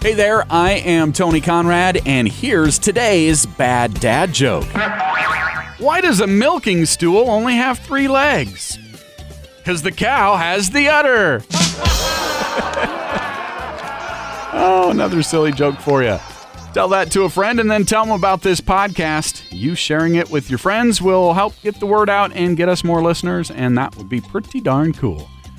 Hey there, I am Tony Conrad, and here's today's bad dad joke. Why does a milking stool only have three legs? Because the cow has the udder. oh, another silly joke for you. Tell that to a friend and then tell them about this podcast. You sharing it with your friends will help get the word out and get us more listeners, and that would be pretty darn cool.